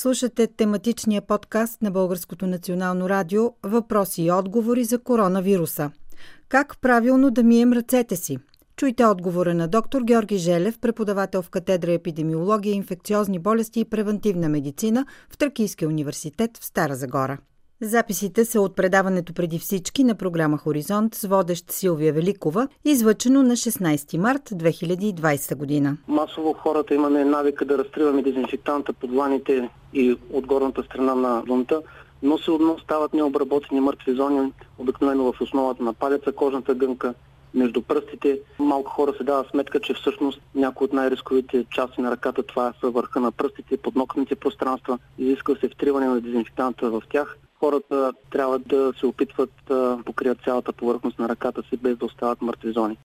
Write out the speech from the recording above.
Слушате тематичния подкаст на Българското национално радио Въпроси и отговори за коронавируса. Как правилно да мием ръцете си? Чуйте отговора на доктор Георги Желев, преподавател в катедра епидемиология, инфекциозни болести и превентивна медицина в Тракийския университет в Стара Загора. Записите са от предаването преди всички на програма Хоризонт с водещ Силвия Великова, излъчено на 16 март 2020 година. Масово хората имаме навика да разтриваме дезинфектанта под дланите и от горната страна на лунта, но се стават необработени мъртви зони, обикновено в основата на палеца, кожната гънка, между пръстите. Малко хора се дават сметка, че всъщност някои от най-рисковите части на ръката това са върха на пръстите, поднокните пространства. Изисква се втриване на дезинфектанта в тях хората трябва да се опитват да покрият цялата повърхност на ръката си, без да остават мъртви зони.